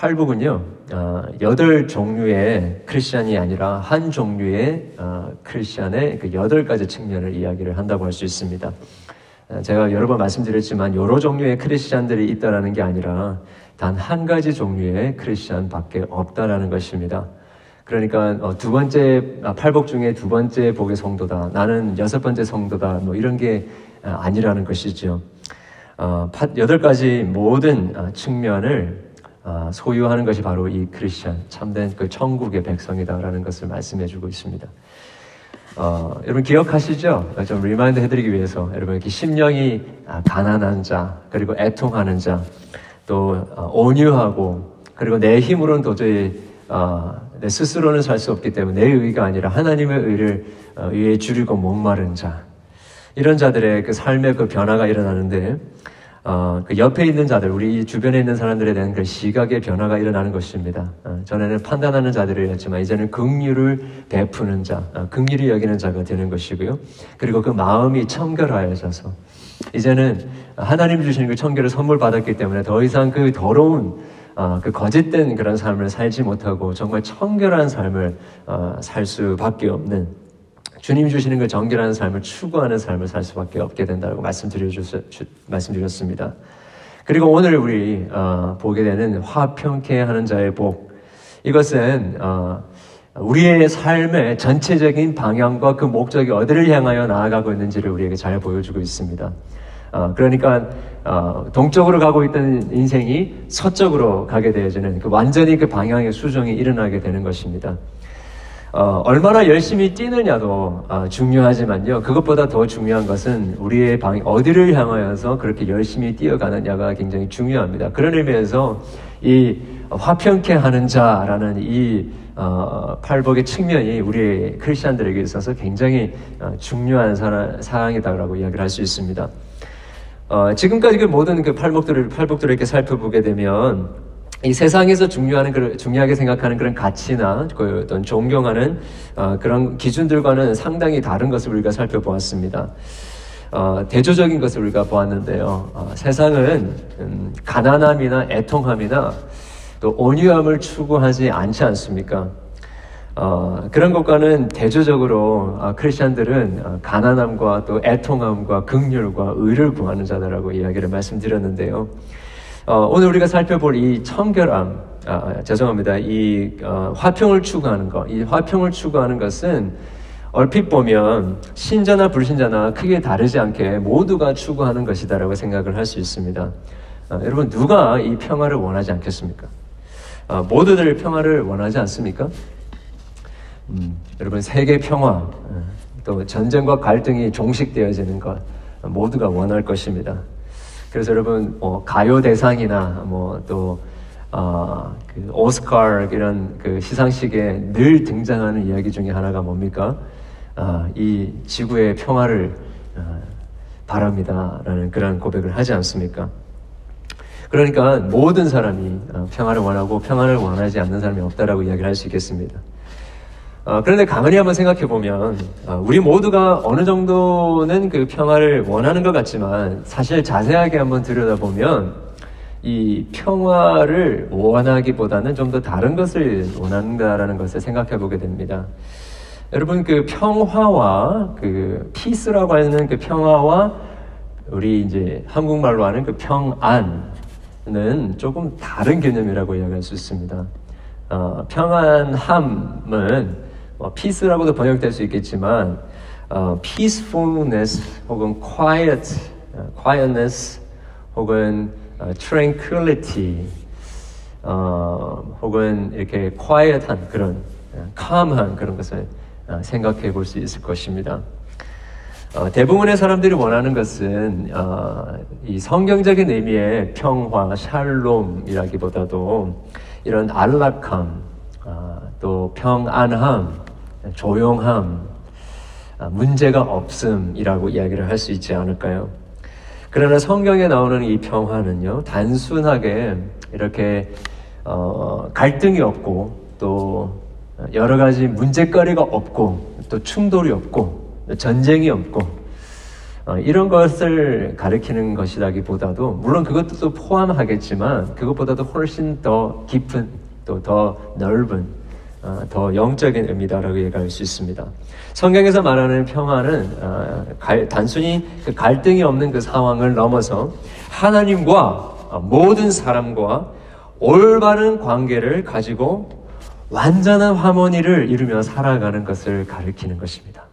팔복은요, 어, 여덟 종류의 크리스천이 아니라 한 종류의 어, 크리스천의 그 여덟 가지 측면을 이야기를 한다고 할 수 있습니다. 어, 제가 여러 번 말씀드렸지만 여러 종류의 크리스천들이 있다라는 게 아니라 단 한 가지 종류의 크리스천밖에 없다라는 것입니다. 그러니까 어, 두 번째 아, 팔복 중에 두 번째 복의 성도다. 나는 여섯 번째 성도다. 뭐 이런 게 아, 아니라는 것이죠. 어, 여덟 가지 모든 아, 측면을 소유하는 것이 바로 이 크리스천 참된 그 천국의 백성이다라는 것을 말씀해주고 있습니다. 어, 여러분 기억하시죠? 좀 remind 해드리기 위해서 여러분 이렇게 심령이 가난한 자 그리고 애통하는 자또 온유하고 그리고 내 힘으로는 도저히 내 스스로는 살 수 없기 때문에 내 의가 아니라 하나님의 의를 어, 위해 주리고 목마른 자 이런 자들의 그 삶의 그 변화가 일어나는데 어, 그 옆에 있는 자들, 우리 주변에 있는 사람들에 대한 그 시각의 변화가 일어나는 것입니다. 어, 전에는 판단하는 자들이었지만 이제는 긍휼을 베푸는 자, 어, 긍휼히 여기는 자가 되는 것이고요. 그리고 그 마음이 청결하여져서 이제는 하나님 주시는 그 청결을 선물 받았기 때문에 더 이상 그 더러운 어, 그 거짓된 그런 삶을 살지 못하고 정말 청결한 삶을 어, 살 수밖에 없는 주님이 주시는 그 정결한 삶을 추구하는 삶을 살 수밖에 없게 된다고 말씀드렸, 말씀드렸습니다. 그리고 오늘 우리 어, 보게 되는 화평케 하는 자의 복 이것은 어, 우리의 삶의 전체적인 방향과 그 목적이 어디를 향하여 나아가고 있는지를 우리에게 잘 보여주고 있습니다. 어, 그러니까 어, 동쪽으로 가고 있던 인생이 서쪽으로 가게 되어지는 그 완전히 그 방향의 수정이 일어나게 되는 것입니다. 어, 얼마나 열심히 뛰느냐도 어, 중요하지만요. 그것보다 더 중요한 것은 우리의 방 어디를 향하여서 그렇게 열심히 뛰어가느냐가 굉장히 중요합니다. 그런 의미에서 이 화평케 하는 자라는 이 어, 팔복의 측면이 우리 크리스천들에게 있어서 굉장히 어, 중요한 사항이다라고 이야기를 할 수 있습니다. 어, 지금까지 그 모든 그 팔복들을 이렇게 살펴보게 되면 이 세상에서 중요한 그 중요하게 생각하는 그런 가치나 그 어떤 존경하는 어, 그런 기준들과는 상당히 다른 것을 우리가 살펴보았습니다. 어, 대조적인 것을 우리가 보았는데요. 어, 세상은 음, 가난함이나 애통함이나 또 온유함을 추구하지 않지 않습니까? 어, 그런 것과는 대조적으로 어, 크리스천들은 어, 가난함과 또 애통함과 극률과 의를 구하는 자다라고 이야기를 말씀드렸는데요. 어, 오늘 우리가 살펴볼 이 청결함, 아, 죄송합니다. 이 어, 화평을 추구하는 것, 이 화평을 추구하는 것은 얼핏 보면 신자나 불신자나 크게 다르지 않게 모두가 추구하는 것이다라고 생각을 할 수 있습니다. 어, 여러분 누가 이 평화를 원하지 않겠습니까? 모두들 평화를 원하지 않습니까? 음, 여러분 세계 평화 어, 또 전쟁과 갈등이 종식되어지는 것 모두가 원할 것입니다. 그래서 여러분 뭐 가요 대상이나 뭐또 어, 그 오스카 이런 그 시상식에 늘 등장하는 이야기 중에 하나가 뭡니까? 어, 이 지구의 평화를 어, 바랍니다라는 그런 고백을 하지 않습니까? 그러니까 모든 사람이 어, 평화를 원하고 평화를 원하지 않는 사람이 없다라고 이야기를 할 수 있겠습니다. 어, 그런데 가만히 한번 생각해 보면 어, 우리 모두가 어느 정도는 그 평화를 원하는 것 같지만 사실 자세하게 한번 들여다보면 이 평화를 원하기보다는 좀 더 다른 것을 원한다라는 것을 생각해 보게 됩니다. 여러분 그 평화와 그 피스라고 하는 그 평화와 우리 이제 한국말로 하는 그 평안은 조금 다른 개념이라고 이야기할 수 있습니다. 어, 평안함은 뭐 peace라고도 번역될 수 있겠지만 어, peacefulness 혹은 quiet, 어, quietness 혹은 어, tranquility 어, 혹은 이렇게 quiet한 그런 calm한 그런 것을 어, 생각해 볼 수 있을 것입니다. 어, 대부분의 사람들이 원하는 것은 어, 이 성경적인 의미의 평화, 샬롬이라기보다도 이런 안락함, 어, 또 평안함, 조용함, 아, 문제가 없음이라고 이야기를 할 수 있지 않을까요? 그러나 성경에 나오는 이 평화는요, 단순하게 이렇게 어, 갈등이 없고 또 여러 가지 문제거리가 없고 또 충돌이 없고 전쟁이 없고 어, 이런 것을 가리키는 것이라기보다도 물론 그것도 또 포함하겠지만 그것보다도 훨씬 더 깊은 또 더 넓은 어, 더 영적인 의미다라고 얘기할 수 있습니다. 성경에서 말하는 평화는 어, 단순히 그 갈등이 없는 그 상황을 넘어서 하나님과 모든 사람과 올바른 관계를 가지고 완전한 화모니를 이루며 살아가는 것을 가리키는 것입니다.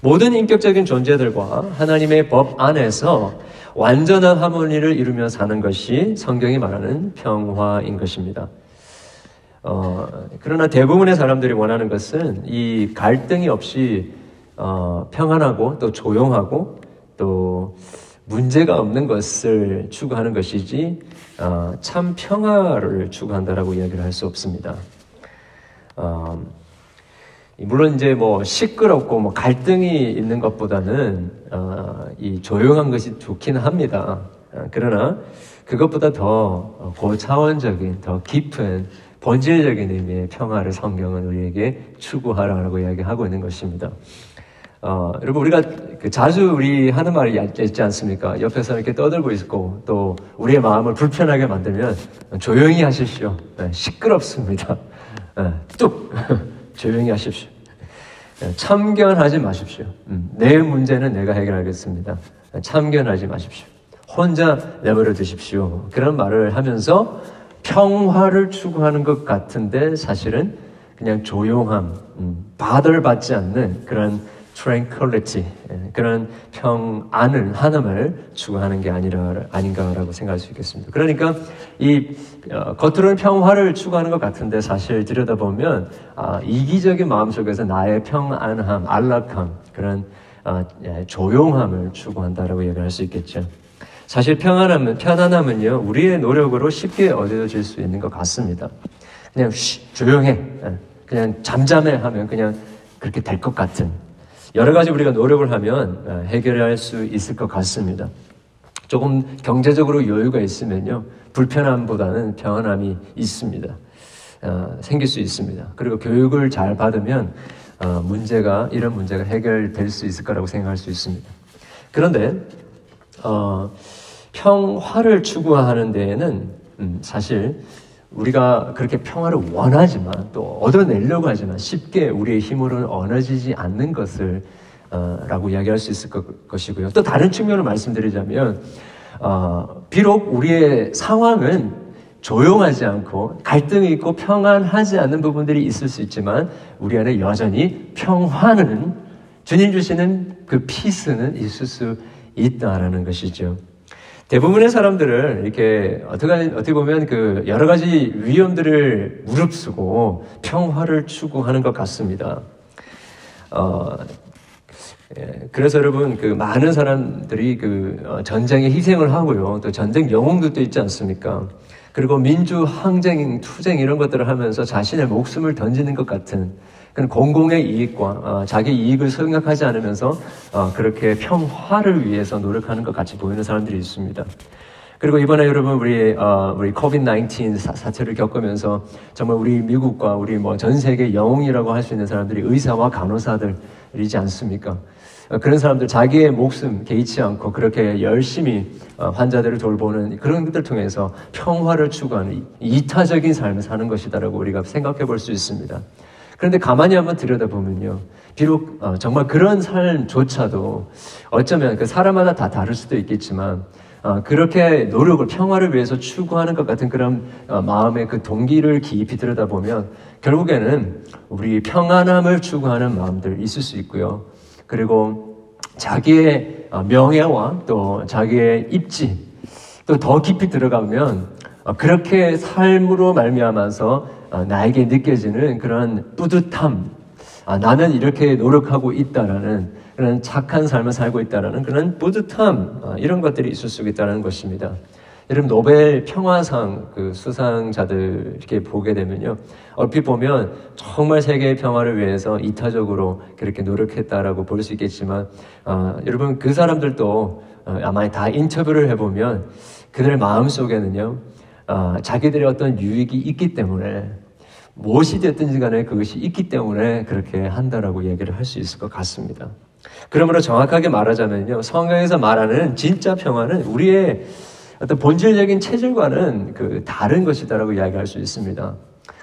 모든 인격적인 존재들과 하나님의 법 안에서 완전한 하모니를 이루며 사는 것이 성경이 말하는 평화인 것입니다. 어, 그러나 대부분의 사람들이 원하는 것은 이 갈등이 없이 어, 평안하고 또 조용하고 또 문제가 없는 것을 추구하는 것이지 어, 참 평화를 추구한다라고 이야기를 할 수 없습니다. 어, 물론 이제 뭐 시끄럽고 뭐 갈등이 있는 것보다는 어, 이 조용한 것이 좋긴 합니다. 어, 그러나 그것보다 더 고차원적인, 더 깊은 본질적인 의미의 평화를 성경은 우리에게 추구하라고 이야기하고 있는 것입니다. 어, 여러분 우리가 그 자주 우리 하는 말이 있지 않습니까? 옆에서 이렇게 떠들고 있고 또 우리의 마음을 불편하게 만들면 조용히 하십시오. 네, 시끄럽습니다. 네, 뚝 조용히 하십시오. 네, 참견하지 마십시오. 음, 내 문제는 내가 해결하겠습니다. 참견하지 마십시오. 혼자 내버려 두십시오. 그런 말을 하면서 평화를 추구하는 것 같은데 사실은 그냥 조용함, 음, 바들 받지 않는 그런 tranquility, 예, 그런 평안을, 한음을 추구하는 게 아니라, 아닌가라고 생각할 수 있겠습니다. 그러니까 이, 어, 겉으로는 평화를 추구하는 것 같은데 사실 들여다보면, 아, 이기적인 마음 속에서 나의 평안함, 안락함, 그런, 아, 예, 조용함을 추구한다라고 얘기할 수 있겠죠. 사실 평안함은, 편안함은요, 우리의 노력으로 쉽게 얻어질 수 있는 것 같습니다. 그냥 쉬, 조용해. 예, 그냥 잠잠해 하면 그냥 그렇게 될 것 같은. 여러 가지 우리가 노력을 하면 어, 해결할 수 있을 것 같습니다. 조금 경제적으로 여유가 있으면요, 불편함보다는 평안함이 있습니다. 어, 생길 수 있습니다. 그리고 교육을 잘 받으면 어, 문제가 이런 문제가 해결될 수 있을 거라고 생각할 수 있습니다. 그런데 어, 평화를 추구하는 데에는 음, 사실 우리가 그렇게 평화를 원하지만 또 얻어내려고 하지만 쉽게 우리의 힘으로는 얻어지지 않는 것을 어, 라고 이야기할 수 있을 것, 것이고요. 또 다른 측면을 말씀드리자면 어, 비록 우리의 상황은 조용하지 않고 갈등이 있고 평안하지 않는 부분들이 있을 수 있지만 우리 안에 여전히 평화는 주님 주시는 그 피스는 있을 수 있다라는 것이죠. 대부분의 사람들을 이렇게 어떻게, 어떻게 보면 그 여러 가지 위험들을 무릅쓰고 평화를 추구하는 것 같습니다. 어, 예, 그래서 여러분 그 많은 사람들이 그 어, 전쟁에 희생을 하고요. 또 전쟁 영웅들도 있지 않습니까? 그리고 민주 항쟁, 투쟁 이런 것들을 하면서 자신의 목숨을 던지는 것 같은 그런 공공의 이익과 어, 자기 이익을 생각하지 않으면서 어, 그렇게 평화를 위해서 노력하는 것 같이 보이는 사람들이 있습니다. 그리고 이번에 여러분 우리 어, 우리 코비드 19 사태를 겪으면서 정말 우리 미국과 우리 뭐 전 세계 영웅이라고 할 수 있는 사람들이 의사와 간호사들이지 않습니까? 어, 그런 사람들 자기의 목숨 개의치 않고 그렇게 열심히 어, 환자들을 돌보는 그런 것들 통해서 평화를 추구하는 이타적인 삶을 사는 것이다라고 우리가 생각해 볼 수 있습니다. 그런데 가만히 한번 들여다보면요. 비록 어, 정말 그런 삶조차도 어쩌면 그 사람마다 다 다를 수도 있겠지만 어, 그렇게 노력을 평화를 위해서 추구하는 것 같은 그런 어, 마음의 그 동기를 깊이 들여다보면 결국에는 우리 평안함을 추구하는 마음들 있을 수 있고요. 그리고 자기의 명예와 또 자기의 입지 또 더 깊이 들어가면 그렇게 삶으로 말미암아서 어, 나에게 느껴지는 그런 뿌듯함, 아, 나는 이렇게 노력하고 있다라는 그런 착한 삶을 살고 있다라는 그런 뿌듯함, 아, 이런 것들이 있을 수 있다는 것입니다. 여러분 노벨 평화상 그 수상자들 이렇게 보게 되면요, 얼핏 보면 정말 세계의 평화를 위해서 이타적으로 그렇게 노력했다라고 볼 수 있겠지만, 아, 여러분 그 사람들도 어, 아마 다 인터뷰를 해보면 그들의 마음 속에는요, 어, 자기들의 어떤 유익이 있기 때문에 무엇이 됐든지 간에 그것이 있기 때문에 그렇게 한다라고 얘기를 할 수 있을 것 같습니다. 그러므로 정확하게 말하자면요. 성경에서 말하는 진짜 평화는 우리의 어떤 본질적인 체질과는 그 다른 것이다라고 이야기할 수 있습니다.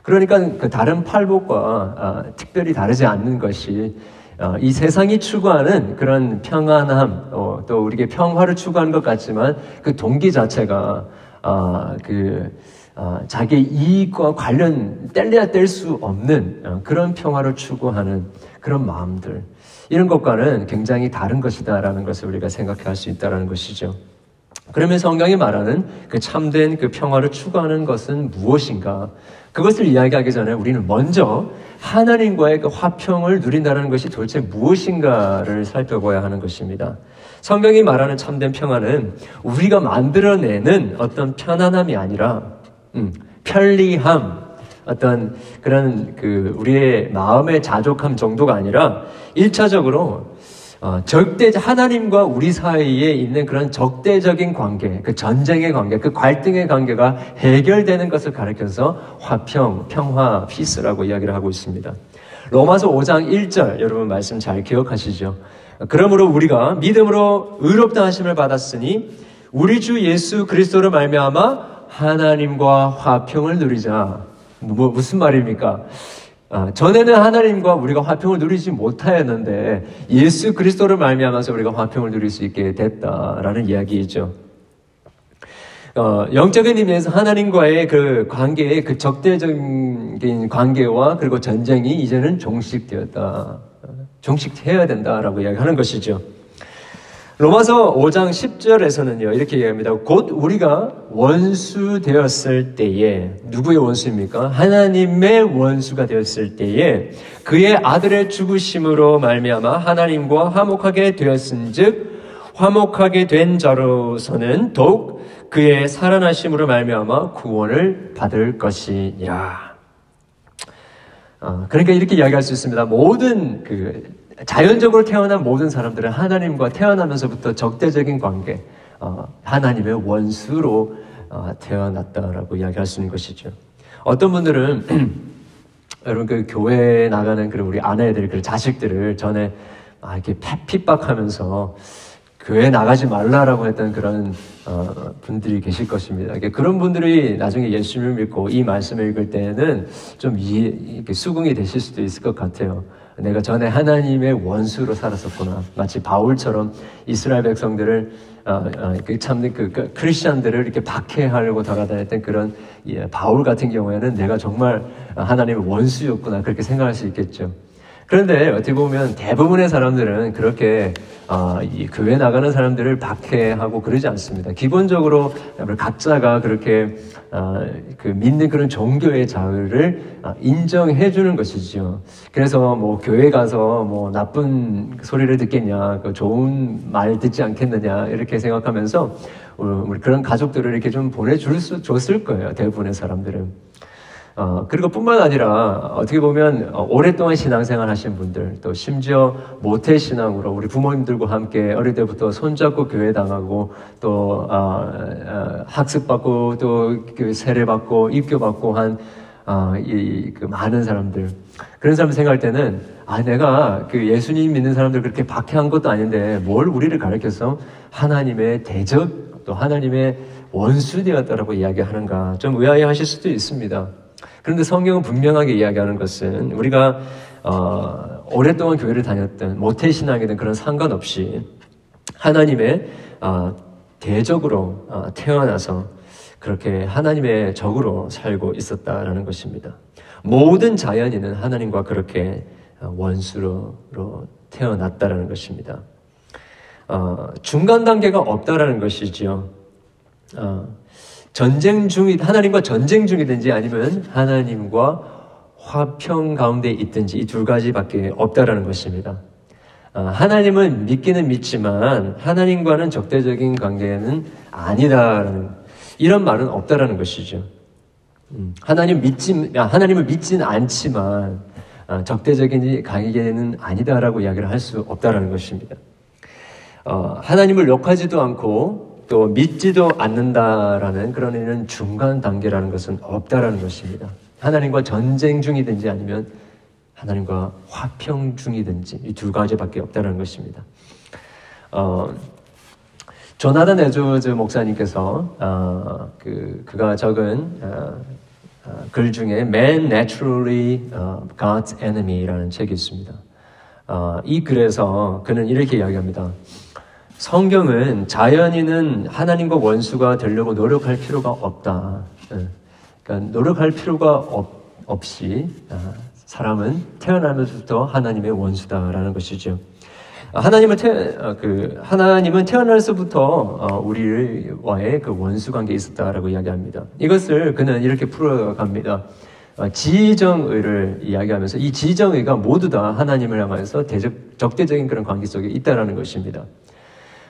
그러니까 그 다른 팔복과 아, 특별히 다르지 않는 것이 어, 이 세상이 추구하는 그런 평안함, 어, 또 우리에게 평화를 추구하는 것 같지만 그 동기 자체가 아, 그 아, 자기 이익과 관련 뗄래야 뗄 수 없는 어, 그런 평화를 추구하는 그런 마음들 이런 것과는 굉장히 다른 것이다라는 것을 우리가 생각할 수 있다라는 것이죠. 그러면 성경이 말하는 그 참된 그 평화를 추구하는 것은 무엇인가? 그것을 이야기하기 전에 우리는 먼저 하나님과의 그 화평을 누린다는 것이 도대체 무엇인가를 살펴봐야 하는 것입니다. 성경이 말하는 참된 평화는 우리가 만들어내는 어떤 편안함이 아니라 음, 편리함, 어떤 그런 그 우리의 마음의 자족함 정도가 아니라 일차적으로 어, 적대 하나님과 우리 사이에 있는 그런 적대적인 관계, 그 전쟁의 관계, 그 갈등의 관계가 해결되는 것을 가리켜서 화평, 평화, 피스라고 이야기를 하고 있습니다. 로마서 5장 1절 여러분 말씀 잘 기억하시죠? 그러므로 우리가 믿음으로 의롭다 하심을 받았으니 우리 주 예수 그리스도로 말미암아 하나님과 화평을 누리자. 뭐, 무슨 말입니까? 아, 전에는 하나님과 우리가 화평을 누리지 못하였는데 예수 그리스도를 말미암아서 우리가 화평을 누릴 수 있게 됐다라는 이야기이죠. 어, 영적인 의미에서 하나님과의 그 관계의 그 적대적인 관계와 그리고 전쟁이 이제는 종식되었다. 종식해야 된다라고 이야기하는 것이죠. 로마서 5장 10절에서는요, 이렇게 얘기합니다. 곧 우리가 원수 되었을 때에, 누구의 원수입니까? 하나님의 원수가 되었을 때에, 그의 아들의 죽으심으로 말미암아 하나님과 화목하게 되었은 즉, 화목하게 된 자로서는 더욱 그의 살아나심으로 말미암아 구원을 받을 것이야. 어, 그러니까 이렇게 이야기할 수 있습니다. 모든 그 자연적으로 태어난 모든 사람들은 하나님과 태어나면서부터 적대적인 관계, 어, 하나님의 원수로 어, 태어났다라고 이야기할 수 있는 것이죠. 어떤 분들은 여러분 그 교회에 나가는 그런 우리 아내들, 그 자식들을 전에 아, 이렇게 핍박하면서 교회 나가지 말라라고 했던 그런 어, 분들이 계실 것입니다. 그런 분들이 나중에 예수님을 믿고 이 말씀을 읽을 때에는 좀 이, 수긍이 되실 수도 있을 것 같아요. 내가 전에 하나님의 원수로 살았었구나. 마치 바울처럼 이스라엘 백성들을 어, 어, 그 참는 그, 그 크리스천들을 이렇게 박해하려고 돌아다녔던 그런 예, 바울 같은 경우에는 내가 정말 하나님의 원수였구나 그렇게 생각할 수 있겠죠. 그런데 어떻게 보면 대부분의 사람들은 그렇게 어, 이 교회 나가는 사람들을 박해하고 그러지 않습니다. 기본적으로 각자가 그렇게 어, 그 믿는 그런 종교의 자유를 어, 인정해 주는 것이죠. 그래서 뭐 교회 가서 뭐 나쁜 소리를 듣겠냐, 그 좋은 말 듣지 않겠느냐 이렇게 생각하면서 우리 그런 가족들을 이렇게 좀 보내줄 수 줬을 거예요. 대부분의 사람들은. 어, 그리고 뿐만 아니라 어떻게 보면 어, 오랫동안 신앙생활 하신 분들 또 심지어 모태 신앙으로 우리 부모님들과 함께 어릴 때부터 손잡고 교회 당하고 또 어, 어, 학습받고 또 그 세례받고 입교받고 한 어, 이, 그 많은 사람들 그런 사람 생각할 때는 아 내가 그 예수님 믿는 사람들 그렇게 박해한 것도 아닌데 뭘 우리를 가르쳐서 하나님의 대적 또 하나님의 원수 되었다라고 이야기하는가 좀 의아해 하실 수도 있습니다. 그런데 성경은 분명하게 이야기하는 것은 우리가 어, 오랫동안 교회를 다녔던 모태 신앙이든 그런 상관없이 하나님의 어, 대적으로 어, 태어나서 그렇게 하나님의 적으로 살고 있었다라는 것입니다. 모든 자연인은 하나님과 그렇게 어, 원수로 태어났다라는 것입니다. 어, 중간 단계가 없다라는 것이지요. 어, 전쟁 중이 하나님과 전쟁 중이든지 아니면 하나님과 화평 가운데 있든지 이 두 가지밖에 없다라는 것입니다. 아, 하나님은 믿기는 믿지만 하나님과는 적대적인 관계는 아니다라는 이런 말은 없다라는 것이죠. 음, 하나님 믿지 아, 하나님을 믿지는 않지만 아, 적대적인 관계는 아니다라고 이야기를 할 수 없다라는 것입니다. 어, 하나님을 욕하지도 않고 또 믿지도 않는다라는 그런 의는 중간 단계라는 것은 없다라는 것입니다. 하나님과 전쟁 중이든지 아니면 하나님과 화평 중이든지 이 두 가지밖에 없다는 것입니다. 어, 조나단 에조즈 목사님께서 어, 그 그가 적은 어, 어, 글 중에 Man Naturally 어, God's Enemy라는 책이 있습니다. 어, 이 글에서 그는 이렇게 이야기합니다. 성경은 자연인은 하나님과 원수가 되려고 노력할 필요가 없다. 예. 그러니까 노력할 필요가 없, 없이 아, 사람은 태어나면서부터 하나님의 원수다라는 것이죠. 하나님은 태, 그 하나님은 태어날서부터 우리와의 그 원수 관계에 있었다라고 이야기합니다. 이것을 그는 이렇게 풀어갑니다. 어, 지정의를 이야기하면서 이 지정의가 모두 다 하나님을 향해서 대적, 적대적인 그런 관계 속에 있다라는 것입니다.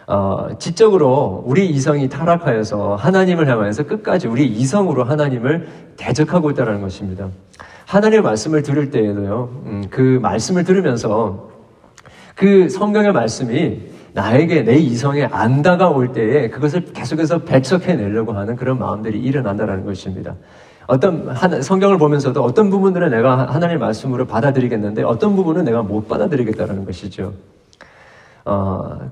어, 지적으로 우리 이성이 타락하여서 하나님을 향해서 끝까지 우리 이성으로 하나님을 대적하고 있다는 것입니다. 하나님의 말씀을 들을 때에도요, 음, 그 말씀을 들으면서 그 성경의 말씀이 나에게 내 이성에 안 다가올 때에 그것을 계속해서 배척해내려고 하는 그런 마음들이 일어난다는 것입니다. 어떤 성경을 보면서도 어떤 부분들은 내가 하나님의 말씀으로 받아들이겠는데 어떤 부분은 내가 못 받아들이겠다는 것이죠. 어,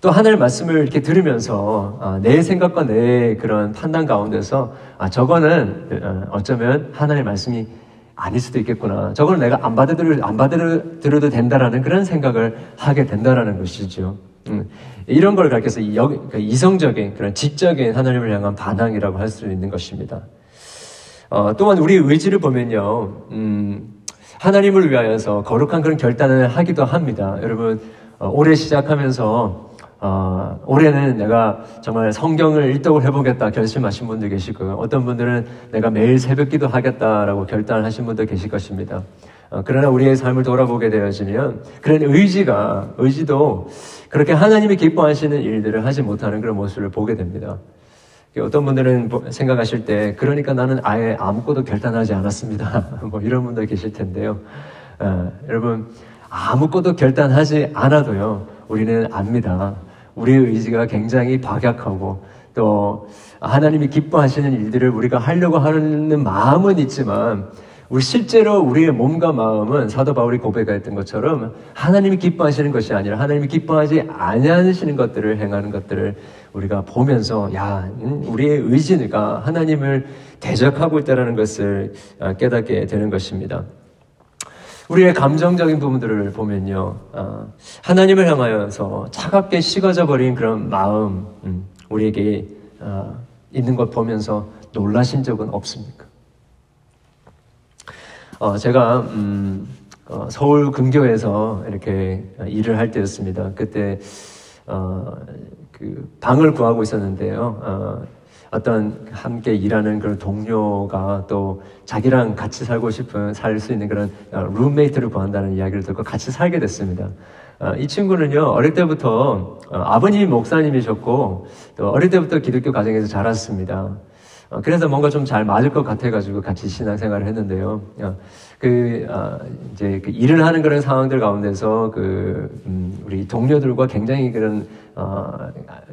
또 하나님의 말씀을 이렇게 들으면서 어, 내 생각과 내 그런 판단 가운데서 아, 저거는 어, 어쩌면 하나님의 말씀이 아닐 수도 있겠구나. 저걸 내가 안 받아들여, 안 받아들여도 된다라는 그런 생각을 하게 된다라는 것이죠. 음, 이런 걸 가르쳐서 그러니까 이성적인 그런 지적인 하나님을 향한 반항이라고 할 수 있는 것입니다. 어, 또한 우리 의지를 보면요, 음, 하나님을 위하여서 거룩한 그런 결단을 하기도 합니다. 여러분, 어, 올해 시작하면서, 어, 올해는 내가 정말 성경을 일독을 해보겠다 결심하신 분들 계시고, 어떤 분들은 내가 매일 새벽 기도 하겠다라고 결단을 하신 분들 계실 것입니다. 어, 그러나 우리의 삶을 돌아보게 되어지면, 그런 의지가, 의지도 그렇게 하나님이 기뻐하시는 일들을 하지 못하는 그런 모습을 보게 됩니다. 어떤 분들은 뭐 생각하실 때, 그러니까 나는 아예 아무것도 결단하지 않았습니다. 뭐 이런 분들 계실 텐데요. 어, 여러분, 아무것도 결단하지 않아도요, 우리는 압니다. 우리의 의지가 굉장히 박약하고, 또, 하나님이 기뻐하시는 일들을 우리가 하려고 하는 마음은 있지만, 우리 실제로 우리의 몸과 마음은 사도 바울이 고백했던 것처럼 하나님이 기뻐하시는 것이 아니라 하나님이 기뻐하지 아니하시는 것들을 행하는 것들을 우리가 보면서 야 우리의 의지가 하나님을 대적하고 있다는 것을 아, 깨닫게 되는 것입니다. 우리의 감정적인 부분들을 보면요, 아, 하나님을 향하여서 차갑게 식어져 버린 그런 마음, 음, 우리에게 아, 있는 것 보면서 놀라신 적은 없습니까? 어, 제가 음, 어, 서울 근교에서 이렇게 일을 할 때였습니다. 그때 어, 그 방을 구하고 있었는데요. 어, 어떤 함께 일하는 그런 동료가 또 자기랑 같이 살고 싶은 살 수 있는 그런 룸메이트를 구한다는 이야기를 듣고 같이 살게 됐습니다. 어, 이 친구는요 어릴 때부터 어, 아버님 목사님이셨고 또 어릴 때부터 기독교 가정에서 자랐습니다. 어, 그래서 뭔가 좀 잘 맞을 것 같아가지고 같이 신앙생활을 했는데요. 어, 그, 어, 이제 그 일을 하는 그런 상황들 가운데서 그, 음, 우리 동료들과 굉장히 그런, 어,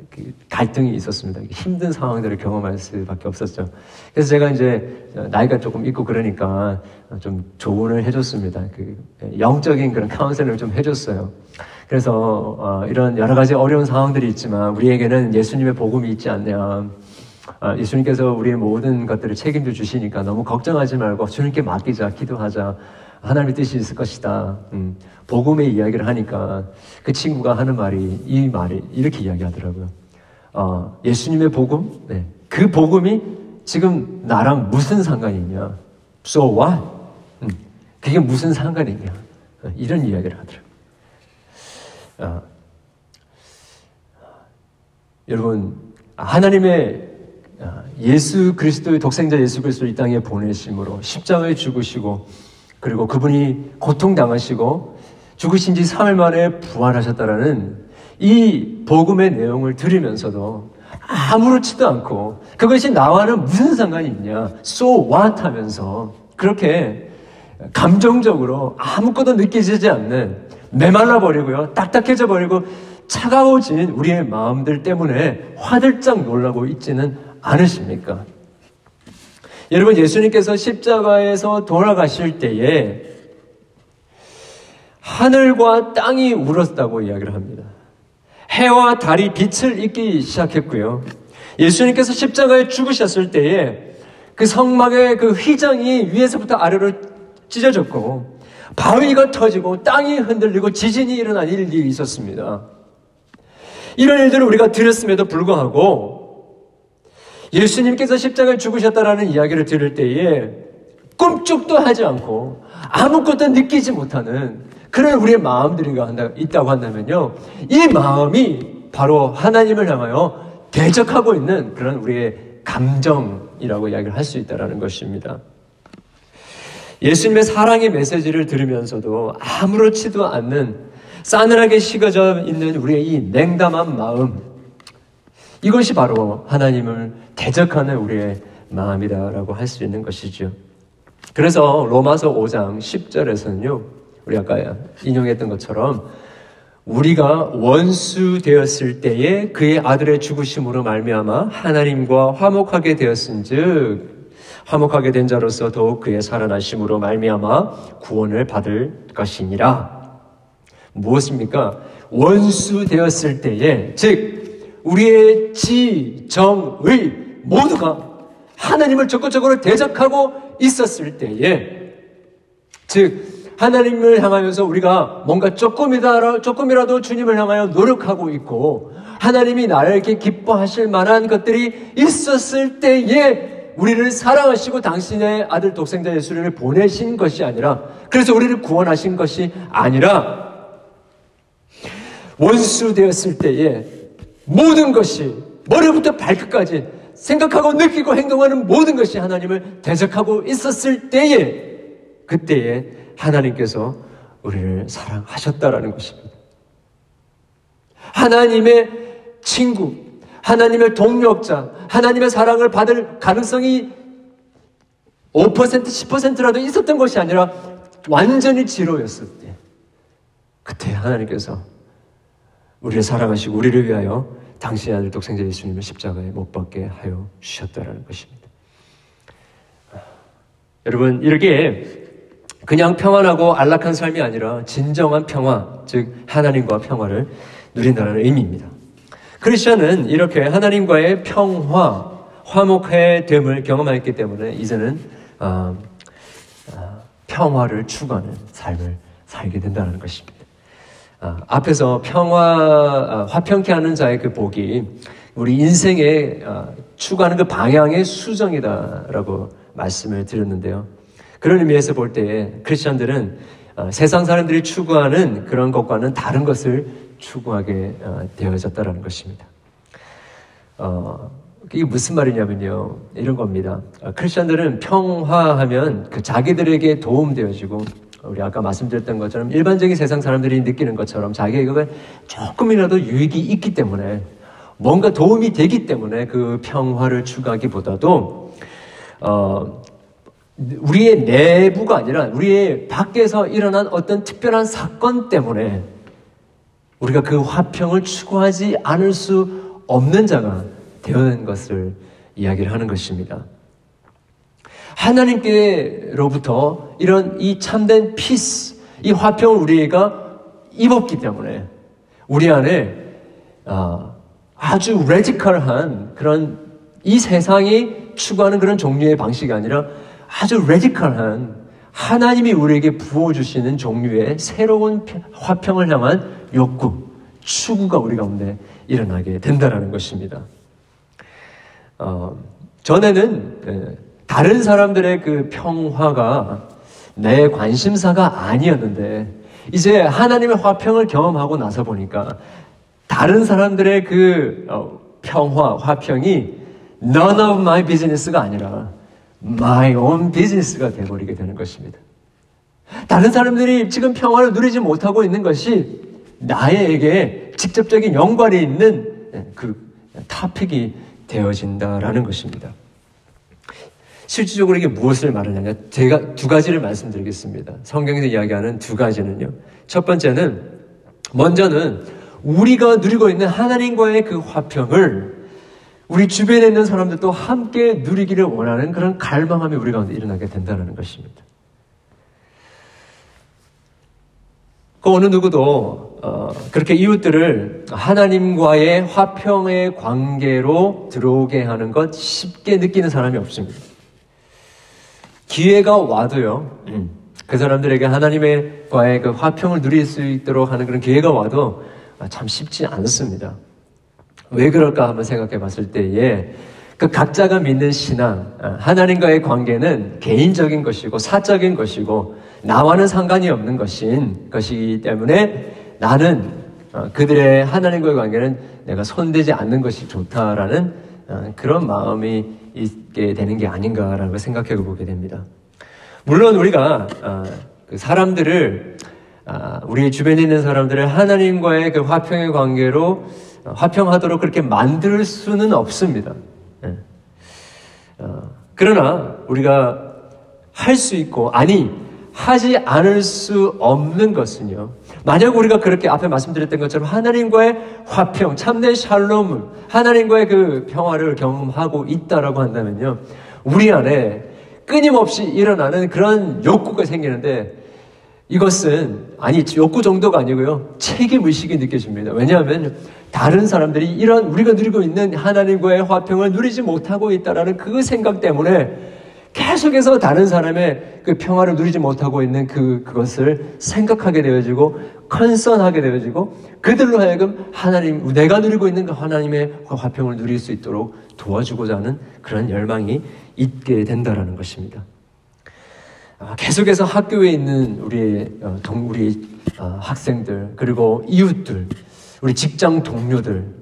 그 갈등이 있었습니다. 힘든 상황들을 경험할 수밖에 없었죠. 그래서 제가 이제 나이가 조금 있고 그러니까 좀 조언을 해줬습니다. 그 영적인 그런 카운셀링을 좀 해줬어요. 그래서 어, 이런 여러 가지 어려운 상황들이 있지만 우리에게는 예수님의 복음이 있지 않냐. 아, 예수님께서 우리의 모든 것들을 책임져 주시니까 너무 걱정하지 말고 주님께 맡기자, 기도하자. 하나님의 뜻이 있을 것이다. 음, 복음의 이야기를 하니까 그 친구가 하는 말이 이 말이 이렇게 이야기하더라고요. 어, 예수님의 복음, 네. 그 복음이 지금 나랑 무슨 상관이 있냐? So what? 음, 그게 무슨 상관이 있냐? 어, 이런 이야기를 하더라고요. 어, 여러분, 하나님의 아, 예수 그리스도의 독생자 예수 그리스도를 이 땅에 보내심으로 십자가에 죽으시고 그리고 그분이 고통 당하시고 죽으신 지 3일 만에 부활하셨다라는 이 복음의 내용을 들으면서도 아무렇지도 않고 그것이 나와는 무슨 상관이 있냐 so what 하면서 그렇게 감정적으로 아무것도 느껴지지 않는 메말라 버리고요 딱딱해져 버리고 차가워진 우리의 마음들 때문에 화들짝 놀라고 있지는 않으십니까? 여러분, 예수님께서 십자가에서 돌아가실 때에 하늘과 땅이 울었다고 이야기를 합니다. 해와 달이 빛을 잇기 시작했고요. 예수님께서 십자가에 죽으셨을 때에 그 성막의 그 휘장이 위에서부터 아래로 찢어졌고 바위가 터지고 땅이 흔들리고 지진이 일어난 일이 있었습니다. 이런 일들을 우리가 들었음에도 불구하고 예수님께서 십자가에 죽으셨다라는 이야기를 들을 때에 꿈쩍도 하지 않고 아무것도 느끼지 못하는 그런 우리의 마음들이 있다고 한다면요. 이 마음이 바로 하나님을 향하여 대적하고 있는 그런 우리의 감정이라고 이야기를 할 수 있다는 것입니다. 예수님의 사랑의 메시지를 들으면서도 아무렇지도 않는 싸늘하게 식어져 있는 우리의 이 냉담한 마음, 이것이 바로 하나님을 대적하는 우리의 마음이다라고 할 수 있는 것이죠. 그래서 로마서 5장 10절에서는요, 우리 아까 인용했던 것처럼 우리가 원수 되었을 때에 그의 아들의 죽으심으로 말미암아 하나님과 화목하게 되었은즉 화목하게 된 자로서 더욱 그의 살아나심으로 말미암아 구원을 받을 것이니라. 무엇입니까? 원수 되었을 때에 즉 우리의 지, 정, 의 모두가 하나님을 적극적으로 대적하고 있었을 때에 즉 하나님을 향하면서 우리가 뭔가 조금이라도, 조금이라도 주님을 향하여 노력하고 있고 하나님이 이렇게 기뻐하실 만한 것들이 있었을 때에 우리를 사랑하시고 당신의 아들 독생자 예수를 보내신 것이 아니라 그래서 우리를 구원하신 것이 아니라 원수 되었을 때에 모든 것이 머리부터 발끝까지 생각하고 느끼고 행동하는 모든 것이 하나님을 대적하고 있었을 때에 그때에 하나님께서 우리를 사랑하셨다라는 것입니다. 하나님의 친구, 하나님의 동력자, 하나님의 사랑을 받을 가능성이 5% 10%라도 있었던 것이 아니라 완전히 지로였을 때 그때 하나님께서 우리를 사랑하시고 우리를 위하여 당신의 아들 독생자 예수님을 십자가에 못 박게 하여 주셨다라는 것입니다. 여러분 이렇게 그냥 평안하고 안락한 삶이 아니라 진정한 평화, 즉 하나님과 평화를 누린다는 의미입니다. 크리스천은 이렇게 하나님과의 평화, 화목해 됨을 경험했기 때문에 이제는 어, 어, 평화를 추구하는 삶을 살게 된다는 것입니다. 어, 앞에서 평화, 화평케 하는 자의 그 복이 우리 인생에 추구하는 그 방향의 수정이다라고 말씀을 드렸는데요. 그런 의미에서 볼 때 크리스천들은 세상 사람들이 추구하는 그런 것과는 다른 것을 추구하게 어, 되어졌다라는 것입니다. 어, 이게 무슨 말이냐면요. 이런 겁니다. 어, 크리스천들은 평화하면 그 자기들에게 도움되어지고 우리 아까 말씀드렸던 것처럼 일반적인 세상 사람들이 느끼는 것처럼 자기에게 조금이라도 유익이 있기 때문에 뭔가 도움이 되기 때문에 그 평화를 추구하기보다도 어, 우리의 내부가 아니라 우리의 밖에서 일어난 어떤 특별한 사건 때문에 우리가 그 화평을 추구하지 않을 수 없는 자가 되는 것을 이야기를 하는 것입니다. 하나님께로부터 이런 이 참된 peace, 이 화평을 우리가 입었기 때문에 우리 안에 아, 아주 radical한 그런 이 세상이 추구하는 그런 종류의 방식이 아니라 아주 radical한 하나님이 우리에게 부어주시는 종류의 새로운 화평을 향한 욕구, 추구가 우리 가운데 일어나게 된다라는 것입니다. 어, 전에는 예, 다른 사람들의 그 평화가 내 관심사가 아니었는데 이제 하나님의 화평을 경험하고 나서 보니까 다른 사람들의 그 어, 평화, 화평이 none of my business가 아니라 my own business가 되어버리게 되는 것입니다. 다른 사람들이 지금 평화를 누리지 못하고 있는 것이 나에게 직접적인 연관이 있는 그 타픽이 되어진다라는 것입니다. 실질적으로 이게 무엇을 말하느냐? 제가 두 가지를 말씀드리겠습니다. 성경에서 이야기하는 두 가지는요. 첫 번째는, 먼저는 우리가 누리고 있는 하나님과의 그 화평을 우리 주변에 있는 사람들도 함께 누리기를 원하는 그런 갈망함이 우리 가운데 일어나게 된다는 것입니다. 그 어느 누구도 어, 그렇게 이웃들을 하나님과의 화평의 관계로 들어오게 하는 것 쉽게 느끼는 사람이 없습니다. 기회가 와도요. 음, 그 사람들에게 하나님과의 그 화평을 누릴 수 있도록 하는 그런 기회가 와도 참 쉽지 않습니다. 왜 그럴까 한번 생각해 봤을 때에 그 각자가 믿는 신앙, 어, 하나님과의 관계는 개인적인 것이고 사적인 것이고 나와는 상관이 없는 것인 것이기 때문에 나는 어, 그들의 하나님과의 관계는 내가 손대지 않는 것이 좋다라는 어, 그런 마음이 있게 되는 게 아닌가라고 생각해 보게 됩니다. 물론 우리가 그 사람들을 우리 주변에 있는 사람들을 하나님과의 그 화평의 관계로 화평하도록 그렇게 만들 수는 없습니다. 어, 그러나 우리가 할 수 있고 아니 하지 않을 수 없는 것은요. 만약 우리가 그렇게 앞에 말씀드렸던 것처럼 하나님과의 화평, 참된 샬롬, 하나님과의 그 평화를 경험하고 있다라고 한다면요. 우리 안에 끊임없이 일어나는 그런 욕구가 생기는데 이것은 아니 욕구 정도가 아니고요 책임 의식이 느껴집니다. 왜냐하면 다른 사람들이 이런 우리가 누리고 있는 하나님과의 화평을 누리지 못하고 있다라는 그 생각 때문에 계속해서 다른 사람의 그 평화를 누리지 못하고 있는 그 그것을 생각하게 되어지고 컨선하게 되어지고 그들로 하여금 하나님 내가 누리고 있는 그 하나님의 화평을 누릴 수 있도록 도와주고자 하는 그런 열망이 있게 된다라는 것입니다. 아, 계속해서 학교에 있는 우리 어, 동 우리 어, 학생들 그리고 이웃들 우리 직장 동료들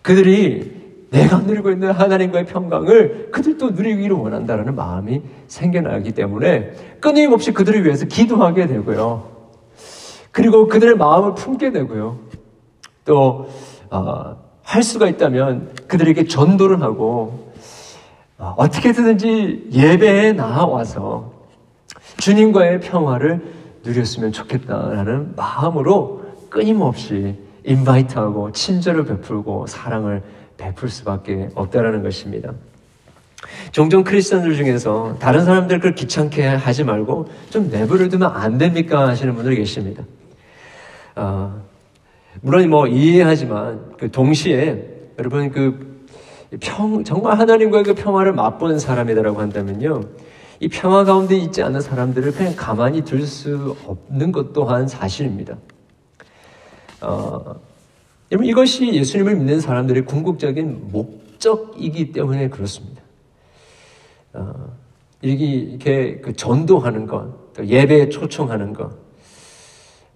그들이 내가 누리고 있는 하나님과의 평강을 그들도 누리기를 원한다는 마음이 생겨나기 때문에 끊임없이 그들을 위해서 기도하게 되고요. 그리고 그들의 마음을 품게 되고요. 또, 어, 할 수가 있다면 그들에게 전도를 하고, 어, 어떻게든지 예배에 나와서 주님과의 평화를 누렸으면 좋겠다라는 마음으로 끊임없이 인바이트하고 친절을 베풀고 사랑을 베풀 수밖에 없다라는 것입니다. 종종 크리스천들 중에서 다른 사람들 그 귀찮게 하지 말고 좀 내버려 두면 안 됩니까 하시는 분들이 계십니다. 어, 물론 뭐 이해하지만 그 동시에 여러분 그 평, 정말 하나님과의 그 평화를 맛본 사람이다라고 한다면요. 이 평화 가운데 있지 않은 사람들을 그냥 가만히 둘 수 없는 것 또한 사실입니다. 어, 여러분 이것이 예수님을 믿는 사람들의 궁극적인 목적이기 때문에 그렇습니다. 어, 이렇게 그 전도하는 것, 또 예배에 초청하는 것.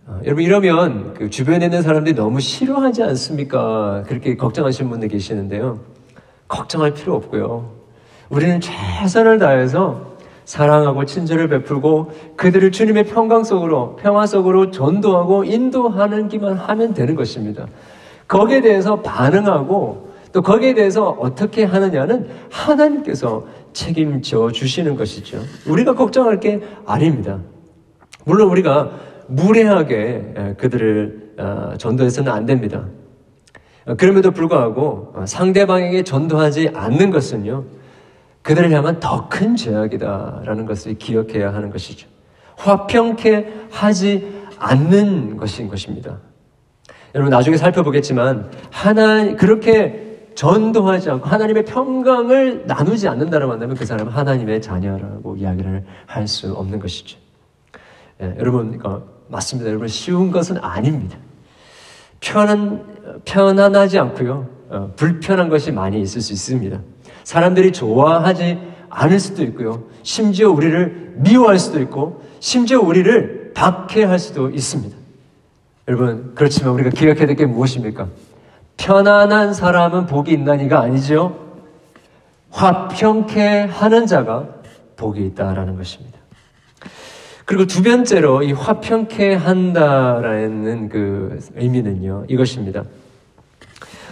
어, 여러분 이러면 그 주변에 있는 사람들이 너무 싫어하지 않습니까? 그렇게 걱정하시는 분들 계시는데요. 걱정할 필요 없고요. 우리는 최선을 다해서 사랑하고 친절을 베풀고 그들을 주님의 평강 속으로 평화 속으로 전도하고 인도하는 기만 하면 되는 것입니다. 거기에 대해서 반응하고 또 거기에 대해서 어떻게 하느냐는 하나님께서 책임져 주시는 것이죠. 우리가 걱정할 게 아닙니다. 물론 우리가 무례하게 그들을 어, 전도해서는 안 됩니다. 그럼에도 불구하고 어, 상대방에게 전도하지 않는 것은요. 그들을 향한 더 큰 죄악이다라는 것을 기억해야 하는 것이죠. 화평케 하지 않는 것인 것입니다. 여러분 나중에 살펴보겠지만 하나 그렇게 전도하지 않고 하나님의 평강을 나누지 않는다고 한다면 그 사람은 하나님의 자녀라고 이야기를 할 수 없는 것이죠. 예, 여러분 어, 맞습니다. 여러분 쉬운 것은 아닙니다. 편안 편안하지 않고요. 어, 불편한 것이 많이 있을 수 있습니다. 사람들이 좋아하지 않을 수도 있고요. 심지어 우리를 미워할 수도 있고, 심지어 우리를 박해할 수도 있습니다. 여러분, 그렇지만 우리가 기억해야 될 게 무엇입니까? 편안한 사람은 복이 있나니가 아니죠. 화평케 하는 자가 복이 있다라는 것입니다. 그리고 두 번째로 이 화평케 한다라는 그 의미는요, 이것입니다.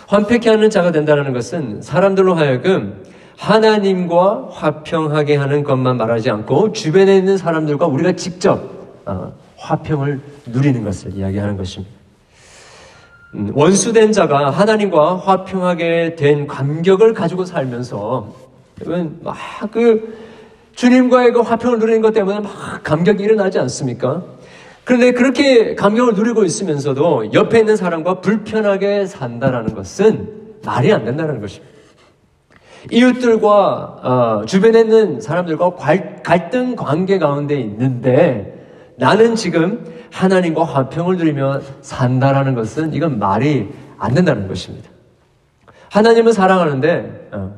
환폐케 하는 자가 된다는 것은 사람들로 하여금 하나님과 화평하게 하는 것만 말하지 않고 주변에 있는 사람들과 우리가 직접 어, 화평을 누리는 것을 이야기하는 것입니다. 음, 원수된 자가 하나님과 화평하게 된 감격을 가지고 살면서 막그 주님과의 그 화평을 누리는 것 때문에 막 감격이 일어나지 않습니까? 그런데 그렇게 감격을 누리고 있으면서도 옆에 있는 사람과 불편하게 산다라는 것은 말이 안 된다는 것입니다. 이웃들과 어, 주변에 있는 사람들과 갈등 관계 가운데 있는데 나는 지금 하나님과 화평을 누리며 산다라는 것은 이건 말이 안 된다는 것입니다. 하나님은 사랑하는데 어,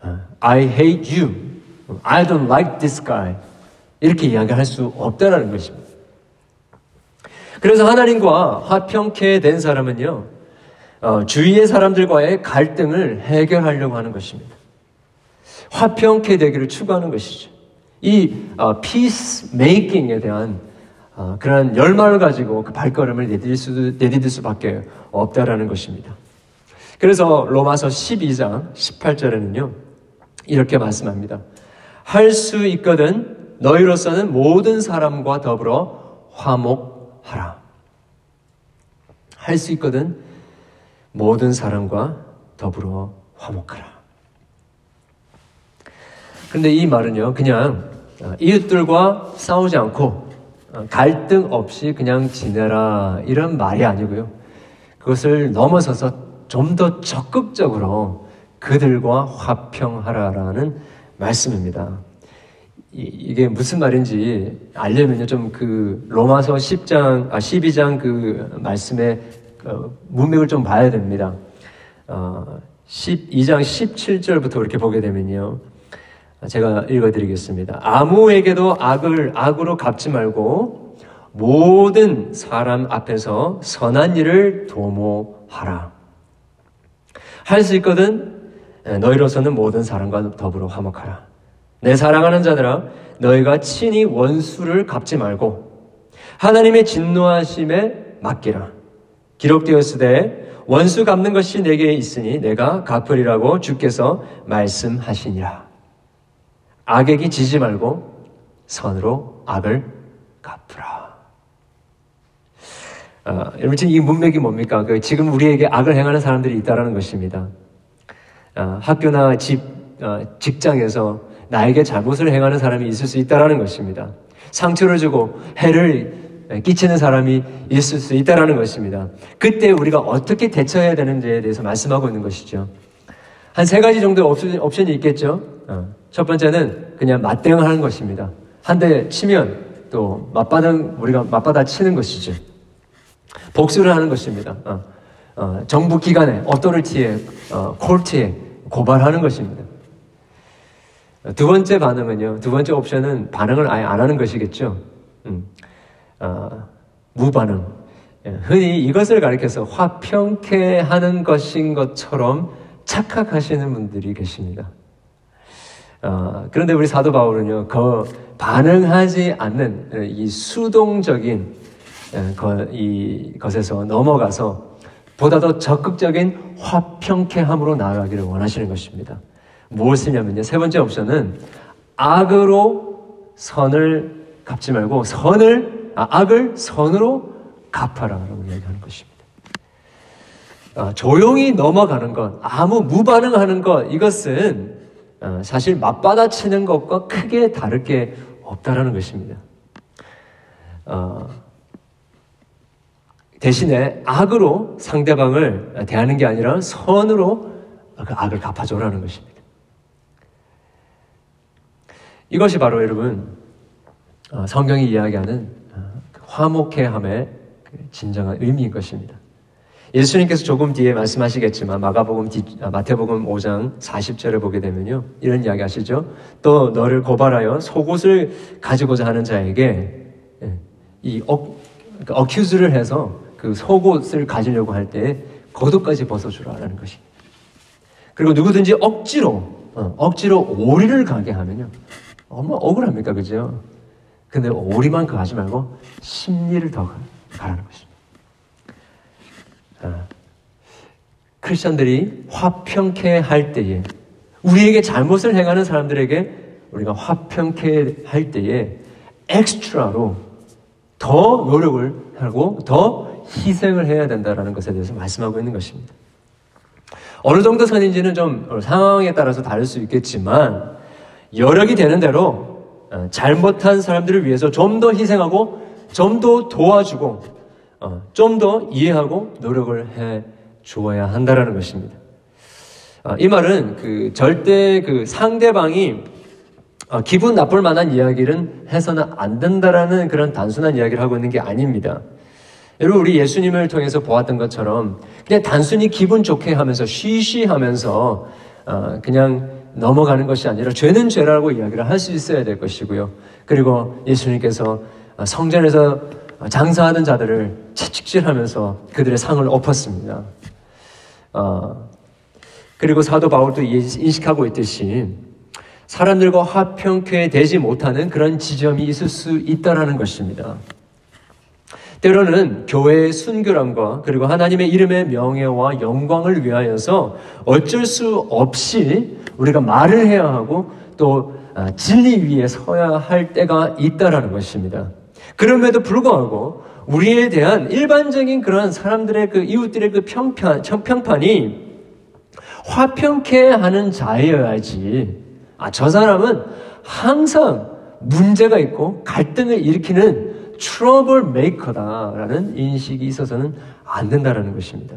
어, I hate you, I don't like this guy 이렇게 이야기할 수 없다라는 것입니다. 그래서 하나님과 화평케 된 사람은요, 어, 주위의 사람들과의 갈등을 해결하려고 하는 것입니다. 화평케 되기를 추구하는 것이죠. 이 어, 피스 메이킹에 대한 어, 그런 열망을 가지고 그 발걸음을 내디딜, 수, 내디딜 수밖에 없다라는 것입니다. 그래서 로마서 12장 18절에는요, 이렇게 말씀합니다. 할 수 있거든 너희로서는 모든 사람과 더불어 화목하라. 할 수 있거든 모든 사람과 더불어 화목하라. 그런데 이 말은요, 그냥 어, 이웃들과 싸우지 않고 어, 갈등 없이 그냥 지내라 이런 말이 아니고요. 그것을 넘어서서 좀 더 적극적으로 그들과 화평하라라는 말씀입니다. 이, 게 무슨 말인지 알려면요, 좀 그 로마서 10장, 아, 12장 그 말씀의 그 문맥을 좀 봐야 됩니다. 어, 12장 17절부터 그렇게 보게 되면요. 제가 읽어드리겠습니다. 아무에게도 악을 악으로 갚지 말고 모든 사람 앞에서 선한 일을 도모하라. 할 수 있거든 너희로서는 모든 사람과 더불어 화목하라. 내 사랑하는 자들아 너희가 친히 원수를 갚지 말고 하나님의 진노하심에 맡기라. 기록되었으되 원수 갚는 것이 내게 있으니 내가 갚으리라고 주께서 말씀하시니라. 악에게 지지 말고 선으로 악을 갚으라. 어, 여러분 지금 이 문맥이 뭡니까? 그 지금 우리에게 악을 행하는 사람들이 있다라는 것입니다. 어, 학교나 집, 어, 직장에서 나에게 잘못을 행하는 사람이 있을 수 있다라는 것입니다. 상처를 주고 해를 끼치는 사람이 있을 수 있다라는 것입니다. 그때 우리가 어떻게 대처해야 되는지에 대해서 말씀하고 있는 것이죠. 한 세 가지 정도의 옵션, 옵션이 있겠죠. 어. 첫 번째는 그냥 맞대응을 하는 것입니다. 한 대 치면 또 맞받아 우리가 맞받아 치는 것이죠. 복수를 하는 것입니다. 어. 어, 정부 기관에 어토리티에 어, 콜트에 고발하는 것입니다. 두 번째 반응은요. 두 번째 옵션은 반응을 아예 안 하는 것이겠죠. 음. 어, 무반응. 예, 흔히 이것을 가리켜서 화평케 하는 것인 것처럼 착각하시는 분들이 계십니다. 어, 그런데 우리 사도 바울은요, 그 반응하지 않는 이 수동적인 예, 이 것에서 넘어가서 보다 더 적극적인 화평케함으로 나아가기를 원하시는 것입니다. 무엇이냐면요. 세 번째 옵션은 악으로 선을 갚지 말고 선을 아, 악을 선으로 갚아라라고 이야기하는 것입니다. 아, 조용히 넘어가는 것, 아무 무반응하는 것 이것은 아, 사실 맞받아치는 것과 크게 다를 게 없다라는 것입니다. 어, 대신에 악으로 상대방을 대하는 게 아니라 선으로 그 악을 갚아줘라는 것입니다. 이것이 바로 여러분 어, 성경이 이야기하는 어, 그 화목해함의 그 진정한 의미인 것입니다. 예수님께서 조금 뒤에 말씀하시겠지만 마가복음 뒤, 아, 마태복음 5장 40절을 보게 되면요 이런 이야기 하시죠. 또 너를 고발하여 속옷을 가지고자 하는 자에게 예, 이 어, 그 어큐즈를 해서 그 속옷을 가지려고 할때 겉옷까지 벗어주라라는 것입니다. 그리고 누구든지 억지로 어, 억지로 오리를 가게 하면요 얼마나 억울합니까? 그죠? 근데 오리만큼 하지 말고 심리를 더 가라는 것입니다. 아, 크리스천들이 화평케 할 때에 우리에게 잘못을 행하는 사람들에게 우리가 화평케 할 때에 엑스트라로 더 노력을 하고 더 희생을 해야 된다는 것에 대해서 말씀하고 있는 것입니다. 어느 정도 선인지는 좀 상황에 따라서 다를 수 있겠지만 여력이 되는 대로 어, 잘못한 사람들을 위해서 좀 더 희생하고 좀 더 도와주고 어, 좀 더 이해하고 노력을 해 주어야 한다라는 것입니다. 어, 이 말은 그 절대 그 상대방이 어, 기분 나쁠 만한 이야기를 해서는 안 된다라는 그런 단순한 이야기를 하고 있는 게 아닙니다. 여러분 우리 예수님을 통해서 보았던 것처럼 그냥 단순히 기분 좋게 하면서 쉬쉬하면서 어, 그냥 넘어가는 것이 아니라 죄는 죄라고 이야기를 할 수 있어야 될 것이고요. 그리고 예수님께서 성전에서 장사하는 자들을 채찍질하면서 그들의 상을 엎었습니다. 어, 그리고 사도 바울도 인식하고 있듯이 사람들과 화평케 되지 못하는 그런 지점이 있을 수 있다라는 것입니다. 때로는 교회의 순결함과 그리고 하나님의 이름의 명예와 영광을 위하여서 어쩔 수 없이 우리가 말을 해야 하고 또 아, 진리 위에 서야 할 때가 있다라는 것입니다. 그럼에도 불구하고 우리에 대한 일반적인 그런 사람들의 그 이웃들의 그 평판, 평판이 화평케 하는 자여야지. 아, 저 사람은 항상 문제가 있고 갈등을 일으키는 trouble maker다라는 인식이 있어서는 안 된다라는 것입니다.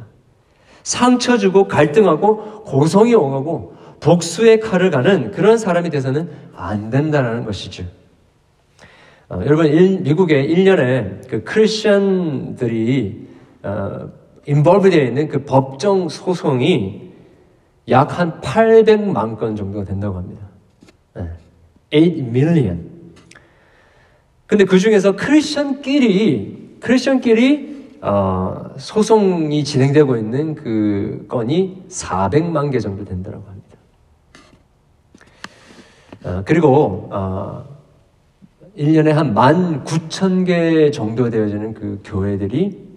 상처 주고 갈등하고 고성이 오가고 복수의 칼을 가는 그런 사람이 돼서는 안 된다라는 것이죠. 어, 여러분, 일, 미국에 1년에 그 크리스천들이 어, 인볼브 되어 있는 그 법정 소송이 약 한 800만 건 정도가 된다고 합니다. 네. 8 million. 근데 그 중에서 크리스천끼리, 크리스천끼리, 어, 소송이 진행되고 있는 그 건이 400만 개 정도 된다고 합니다. 어, 그리고, 어, 1년에 한 19,000개 정도 되어지는 그 교회들이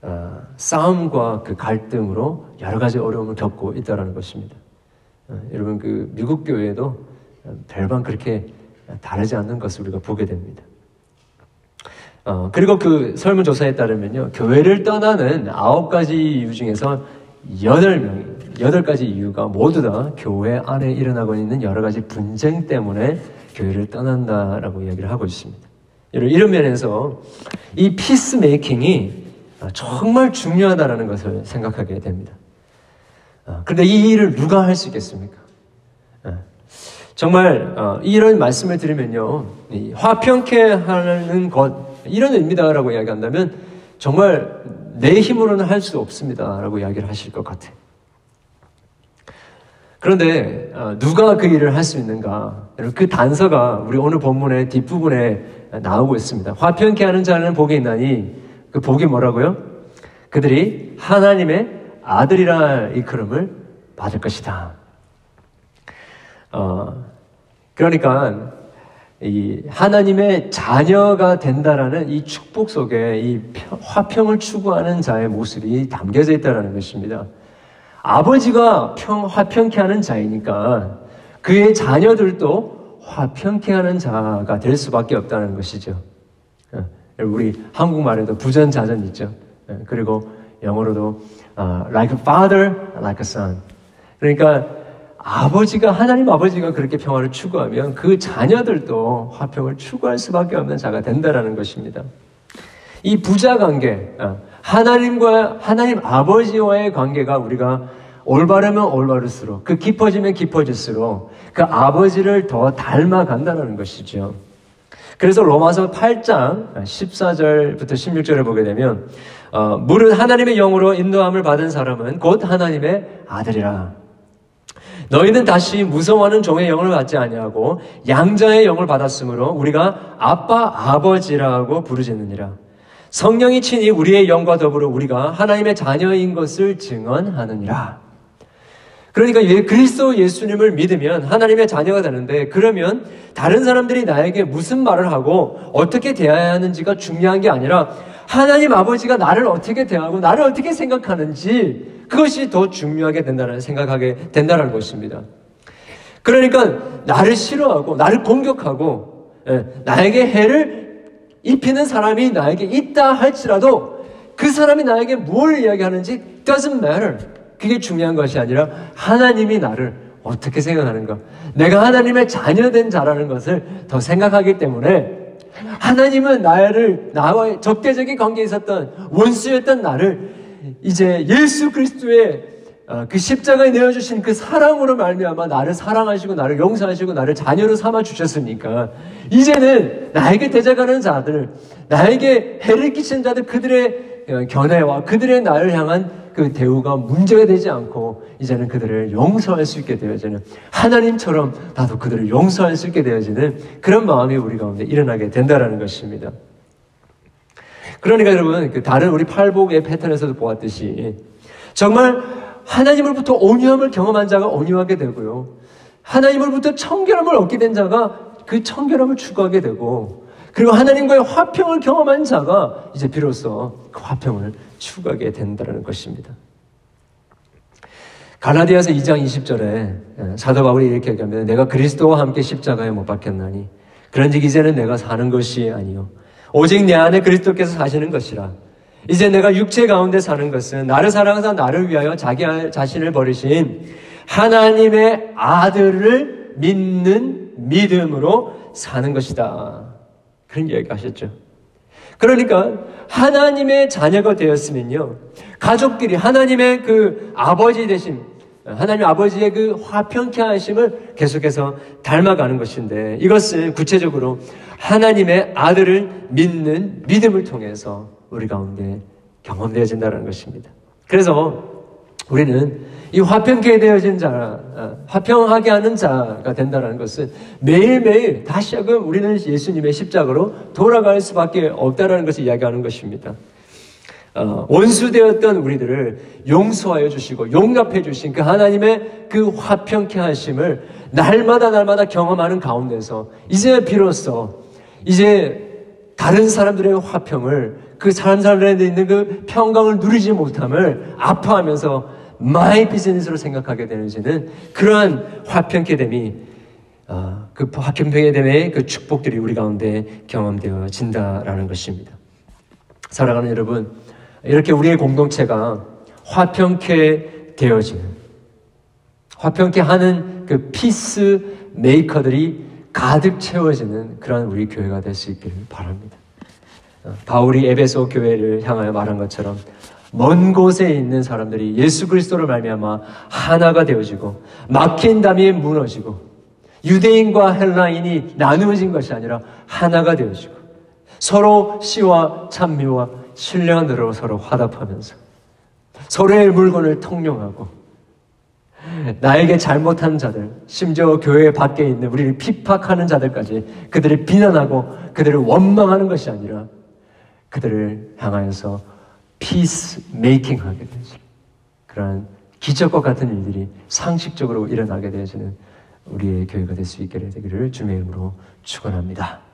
어, 싸움과 그 갈등으로 여러 가지 어려움을 겪고 있다는 것입니다. 어, 여러분 그 미국 교회도 별반 그렇게 다르지 않는 것을 우리가 보게 됩니다. 어, 그리고 그 설문조사에 따르면요, 교회를 떠나는 아홉 가지 이유 중에서 여덟 명, 여덟 가지 이유가 모두 다 교회 안에 일어나고 있는 여러 가지 분쟁 때문에 교회를 떠난다라고 이야기를 하고 있습니다. 이런 면에서 이 피스메이킹이 정말 중요하다는 것을 생각하게 됩니다. 아, 그런데 이 일을 누가 할 수 있겠습니까? 아, 정말 어, 이런 말씀을 드리면요, 화평케 하는 것 이런 의미다라고 이야기한다면 정말 내 힘으로는 할 수 없습니다라고 이야기를 하실 것 같아요. 그런데 어, 누가 그 일을 할 수 있는가? 그 단서가 우리 오늘 본문의 뒷부분에 나오고 있습니다. 화평케 하는 자는 복이 있나니 그 복이 뭐라고요? 그들이 하나님의 아들이라 이크름을 받을 것이다. 어, 그러니까 이 하나님의 자녀가 된다라는 이 축복 속에 이 화평을 추구하는 자의 모습이 담겨져 있다라는 것입니다. 아버지가 평, 화평케 하는 자이니까 그의 자녀들도 화평케 하는 자가 될 수밖에 없다는 것이죠. 어, 우리 한국말에도 부전자전 있죠. 어, 그리고 영어로도 uh, like a father, like a son. 그러니까 아버지가 하나님 아버지가 그렇게 평화를 추구하면 그 자녀들도 화평을 추구할 수밖에 없는 자가 된다라는 것입니다. 이 부자 관계, 어, 하나님과 하나님 아버지와의 관계가 우리가 올바르면 올바를수록 그 깊어지면 깊어질수록 그 아버지를 더 닮아간다는 것이죠. 그래서 로마서 8장 14절부터 16절을 보게 되면 어, 물은 하나님의 영으로 인도함을 받은 사람은 곧 하나님의 아들이라. 너희는 다시 무서워하는 종의 영을 받지 아니하고 양자의 영을 받았으므로 우리가 아빠 아버지라고 부르짖느니라. 성령이 친히 우리의 영과 더불어 우리가 하나님의 자녀인 것을 증언하느니라. 그러니까 예, 그리스도 예수님을 믿으면 하나님의 자녀가 되는데 그러면 다른 사람들이 나에게 무슨 말을 하고 어떻게 대해야 하는지가 중요한 게 아니라 하나님 아버지가 나를 어떻게 대하고 나를 어떻게 생각하는지 그것이 더 중요하게 된다는 생각하게 된다는 것입니다. 그러니까 나를 싫어하고 나를 공격하고 예, 나에게 해를 입히는 사람이 나에게 있다 할지라도 그 사람이 나에게 뭘 이야기하는지 doesn't matter. 그게 중요한 것이 아니라 하나님이 나를 어떻게 생각하는가. 내가 하나님의 자녀된 자라는 것을 더 생각하기 때문에 하나님은 나를 나와 적대적인 관계에 있었던 원수였던 나를 이제 예수 그리스도의 어, 그 십자가에 내어주신 그 사랑으로 말미암아 나를 사랑하시고 나를 용서하시고 나를 자녀로 삼아 주셨으니까 이제는 나에게 대적하는 자들, 나에게 해를 끼친 자들 그들의 어, 견해와 그들의 나를 향한 그 대우가 문제가 되지 않고 이제는 그들을 용서할 수 있게 되어지는 하나님처럼 나도 그들을 용서할 수 있게 되어지는 그런 마음이 우리 가운데 일어나게 된다라는 것입니다. 그러니까 여러분 그 다른 우리 팔복의 패턴에서도 보았듯이 정말 하나님으로부터 온유함을 경험한 자가 온유하게 되고요. 하나님으로부터 청결함을 얻게 된 자가 그 청결함을 추구하게 되고 그리고 하나님과의 화평을 경험한 자가 이제 비로소 그 화평을 추구하게 된다는 것입니다. 갈라디아서 2장 20절에 예, 사도 바울이 이렇게 얘기합니다. 내가 그리스도와 함께 십자가에 못 박혔나니 그런즉 이제는 내가 사는 것이 아니요 오직 내 안에 그리스도께서 사시는 것이라 이제 내가 육체 가운데 사는 것은 나를 사랑하사 나를 위하여 자기 자신을 버리신 하나님의 아들을 믿는 믿음으로 사는 것이다. 그런 이야기 하셨죠. 그러니까 하나님의 자녀가 되었으면요. 가족끼리 하나님의 그 아버지 되신 하나님 아버지의 그 화평케 하심을 계속해서 닮아가는 것인데 이것은 구체적으로 하나님의 아들을 믿는 믿음을 통해서 우리 가운데 경험되어진다는 것입니다. 그래서 우리는 이 화평케 되어진 자, 어, 화평하게 하는 자가 된다는 것은 매일매일 다시금 우리는 예수님의 십자가로 돌아갈 수밖에 없다는 것을 이야기하는 것입니다. 어, 원수되었던 우리들을 용서하여 주시고 용납해 주신 그 하나님의 그 화평케 하심을 날마다 날마다 경험하는 가운데서 이제 비로소 이제 다른 사람들의 화평을 그 사람 사람들에 있는 그 평강을 누리지 못함을 아파하면서 my business로 생각하게 되는지는 그러한 화평케 됨이 어, 그 화평케 됨의 그 축복들이 우리 가운데 경험되어진다라는 것입니다. 사랑하는 여러분, 이렇게 우리의 공동체가 화평케 되어지는 화평케 하는 그 peace maker들이 가득 채워지는 그런 우리 교회가 될 수 있기를 바랍니다. 어, 바울이 에베소 교회를 향하여 말한 것처럼 먼 곳에 있는 사람들이 예수 그리스도를 말미암아 하나가 되어지고 막힌 담이 무너지고 유대인과 헬라인이 나누어진 것이 아니라 하나가 되어지고 서로 시와 찬미와 신령한 노래로 서로 화답하면서 서로의 물건을 통용하고 나에게 잘못한 자들, 심지어 교회 밖에 있는 우리를 핍박하는 자들까지 그들을 비난하고 그들을 원망하는 것이 아니라 그들을 향하여서 peace making 하게 되죠. 그러한 기적과 같은 일들이 상식적으로 일어나게 되어지는 우리의 교회가 될 수 있게 되기를 주님의 이름으로 축원합니다.